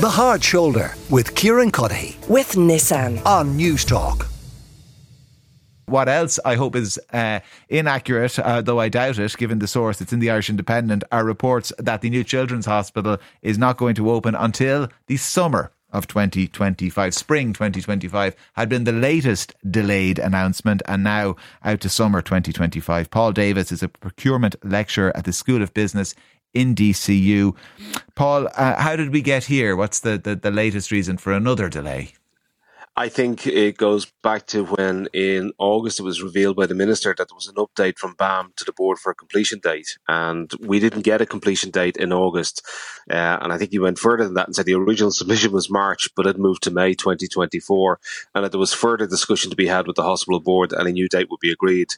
The Hard Shoulder with Kieran Cuddihy with Nissan on Newstalk. What else I hope is uh, inaccurate, uh, though I doubt it, given the source, it's in the Irish Independent, are reports that the new Children's Hospital is not going to open until the summer of 2025. Spring 2025 had been the latest delayed announcement and now out to summer 2025. Paul Davis is a procurement lecturer at the School of Business in DCU. Paul, uh, how did we get here? What's the, the, the latest reason for another delay? I think it goes back to when in August it was revealed by the minister that there was an update from BAM to the board for a completion date, and we didn't get a completion date in August. Uh, and I think he went further than that and said the original submission was March, but it moved to May 2024, and that there was further discussion to be had with the hospital board, and a new date would be agreed.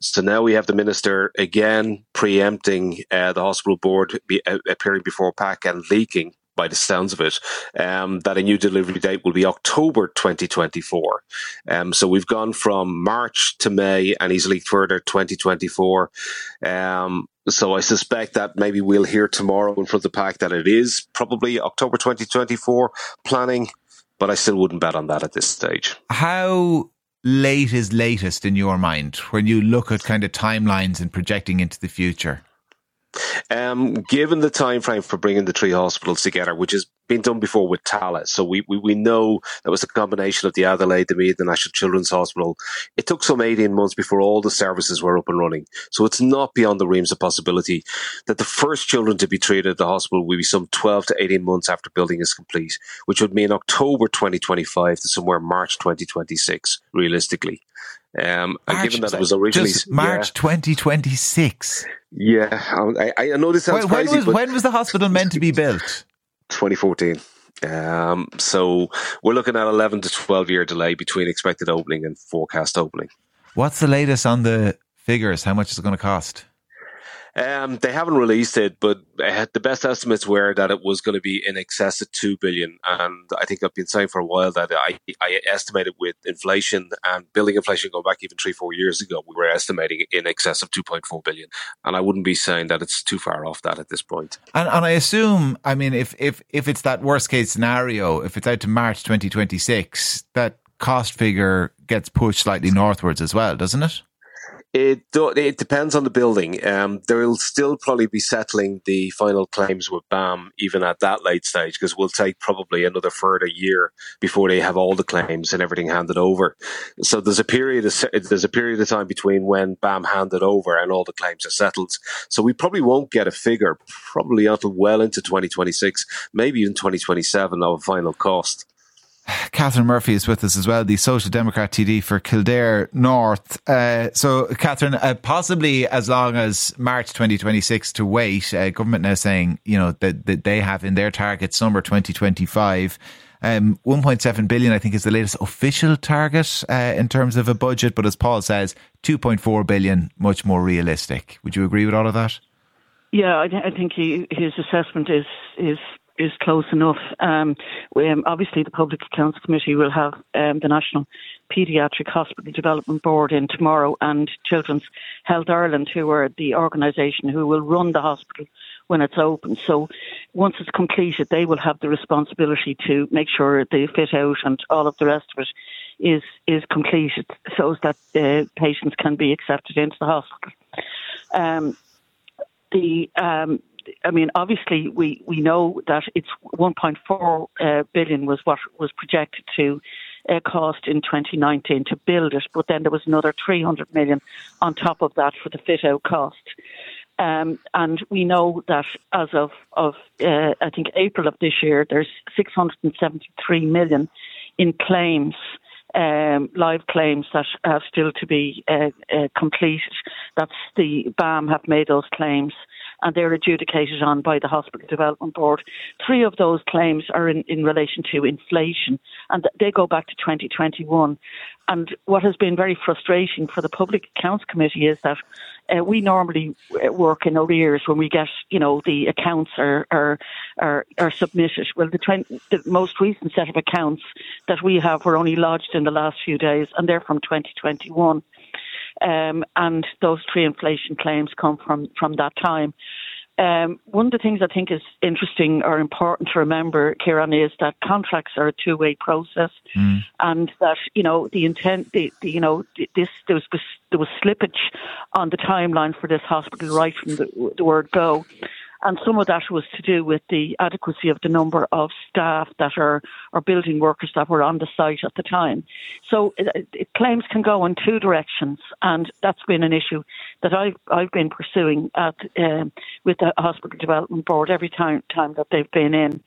So now we have the minister again preempting uh, the hospital board be, uh, appearing before PAC and leaking by the sounds of it, um, that a new delivery date will be October 2024. Um, so we've gone from March to May and he's leaked further 2024. Um, so I suspect that maybe we'll hear tomorrow in front of the PAC that it is probably October 2024 planning, but I still wouldn't bet on that at this stage. How late is latest in your mind when you look at kind of timelines and projecting into the future? Um, given the time frame for bringing the three hospitals together, which has been done before with Tallaght, so we, we, we know that was a combination of the Adelaide, the Meath, the National Children's Hospital. It took some 18 months before all the services were up and running. So it's not beyond the realms of possibility that the first children to be treated at the hospital will be some 12 to 18 months after building is complete, which would mean October 2025 to somewhere March 2026, realistically. Um, and given that it was originally March yeah, 2026. Yeah, I, I know this sounds when, crazy. Was, when was the hospital meant to be built? 2014. Um, so we're looking at 11 to 12 year delay between expected opening and forecast opening. What's the latest on the figures? How much is it going to cost? Um, they haven't released it, but the best estimates were that it was going to be in excess of two billion. And I think I've been saying for a while that I, I estimated with inflation and building inflation going back even three, four years ago, we were estimating in excess of two point four billion. And I wouldn't be saying that it's too far off that at this point. And, and I assume, I mean, if if if it's that worst case scenario, if it's out to March twenty twenty six, that cost figure gets pushed slightly northwards as well, doesn't it? It it depends on the building. Um, they'll still probably be settling the final claims with BAM even at that late stage because we'll take probably another further year before they have all the claims and everything handed over. So there's a period of, there's a period of time between when BAM handed over and all the claims are settled. So we probably won't get a figure probably until well into 2026, maybe even 2027 of a final cost. Catherine Murphy is with us as well, the Social Democrat TD for Kildare North. Uh, so, Catherine, uh, possibly as long as March 2026 to wait, uh, government now saying, you know, that, that they have in their target summer 2025. Um, 1.7 billion, I think, is the latest official target uh, in terms of a budget. But as Paul says, 2.4 billion, much more realistic. Would you agree with all of that? Yeah, I, th- I think he, his assessment is is is close enough. Um, we, um, obviously, the Public Accounts Committee will have um, the National Paediatric Hospital Development Board in tomorrow and Children's Health Ireland, who are the organisation who will run the hospital when it's open. So once it's completed, they will have the responsibility to make sure the fit out and all of the rest of it is is completed so that uh, patients can be accepted into the hospital. Um, the um, I mean, obviously, we, we know that it's 1.4 uh, billion was what was projected to uh, cost in 2019 to build it, but then there was another 300 million on top of that for the fit out cost. Um, and we know that as of, of uh, I think April of this year, there's 673 million in claims. Um, live claims that are still to be uh, uh, completed. That's the BAM have made those claims and they're adjudicated on by the Hospital Development Board. Three of those claims are in, in relation to inflation, and they go back to 2021. And what has been very frustrating for the Public Accounts Committee is that uh, we normally uh, work in arrears when we get, you know, the accounts are are are, are submitted. Well, the, the most recent set of accounts that we have were only lodged in the last few days, and they're from 2021 um, and those three inflation claims come from from that time. Um, one of the things I think is interesting or important to remember, Kieran, is that contracts are a two-way process, mm. and that you know the intent, the, the, you know this there was there was slippage on the timeline for this hospital right from the, the word go, and some of that was to do with the adequacy of the number of staff that are, or building workers that were on the site at the time. So it, it, claims can go in two directions, and that's been an issue that I've I've been pursuing at um, with the Hospital Development Board every time time that they've been in,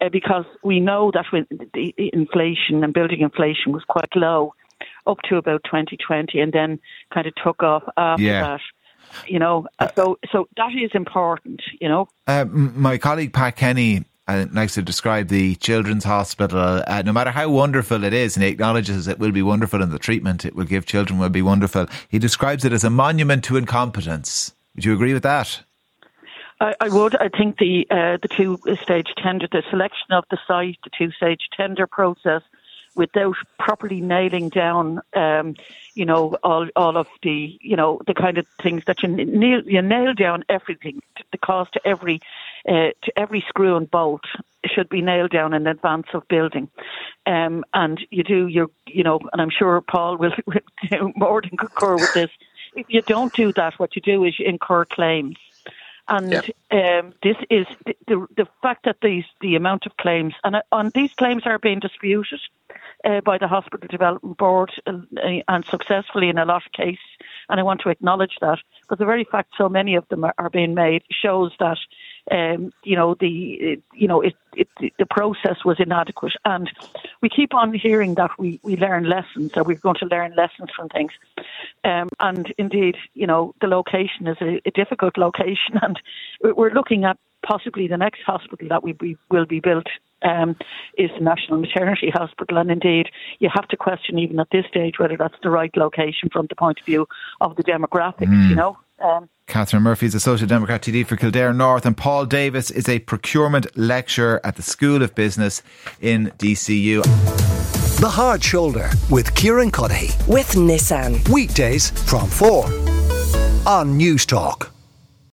uh, because we know that when the inflation and building inflation was quite low up to about 2020, and then kind of took off after yeah. that you know. Uh, so so that is important, you know. Uh, my colleague Pat Kenny uh, likes to describe the children's hospital. Uh, no matter how wonderful it is, and he acknowledges it will be wonderful, and the treatment it will give children will be wonderful. He describes it as a monument to incompetence. Would you agree with that? I, I would. I think the uh, the two stage tender, the selection of the site, the two stage tender process, without properly nailing down, um, you know, all all of the, you know, the kind of things that you nail you nail down everything, the cost to every uh, to every screw and bolt should be nailed down in advance of building, um, and you do your, you know, and I'm sure Paul will, will more than concur with this. If you don't do that, what you do is you incur claims. And um, this is the, the, the fact that these the amount of claims and, uh, and these claims are being disputed uh, by the Hospital Development Board uh, and successfully in a lot of cases. And I want to acknowledge that. But the very fact so many of them are, are being made shows that um, you know the you know it, it, the process was inadequate, and we keep on hearing that we we learn lessons, or we're going to learn lessons from things. Um, and indeed, you know, the location is a, a difficult location, and we're looking at possibly the next hospital that we, we will be built um, is the National Maternity Hospital. And indeed, you have to question even at this stage whether that's the right location from the point of view of the demographics, mm. you know. Um, Catherine Murphy is a Social Democrat TD for Kildare North, and Paul Davis is a procurement lecturer at the School of Business in DCU. The Hard Shoulder with Kieran Cuddihy. With Nissan. Weekdays from 4 on Newstalk.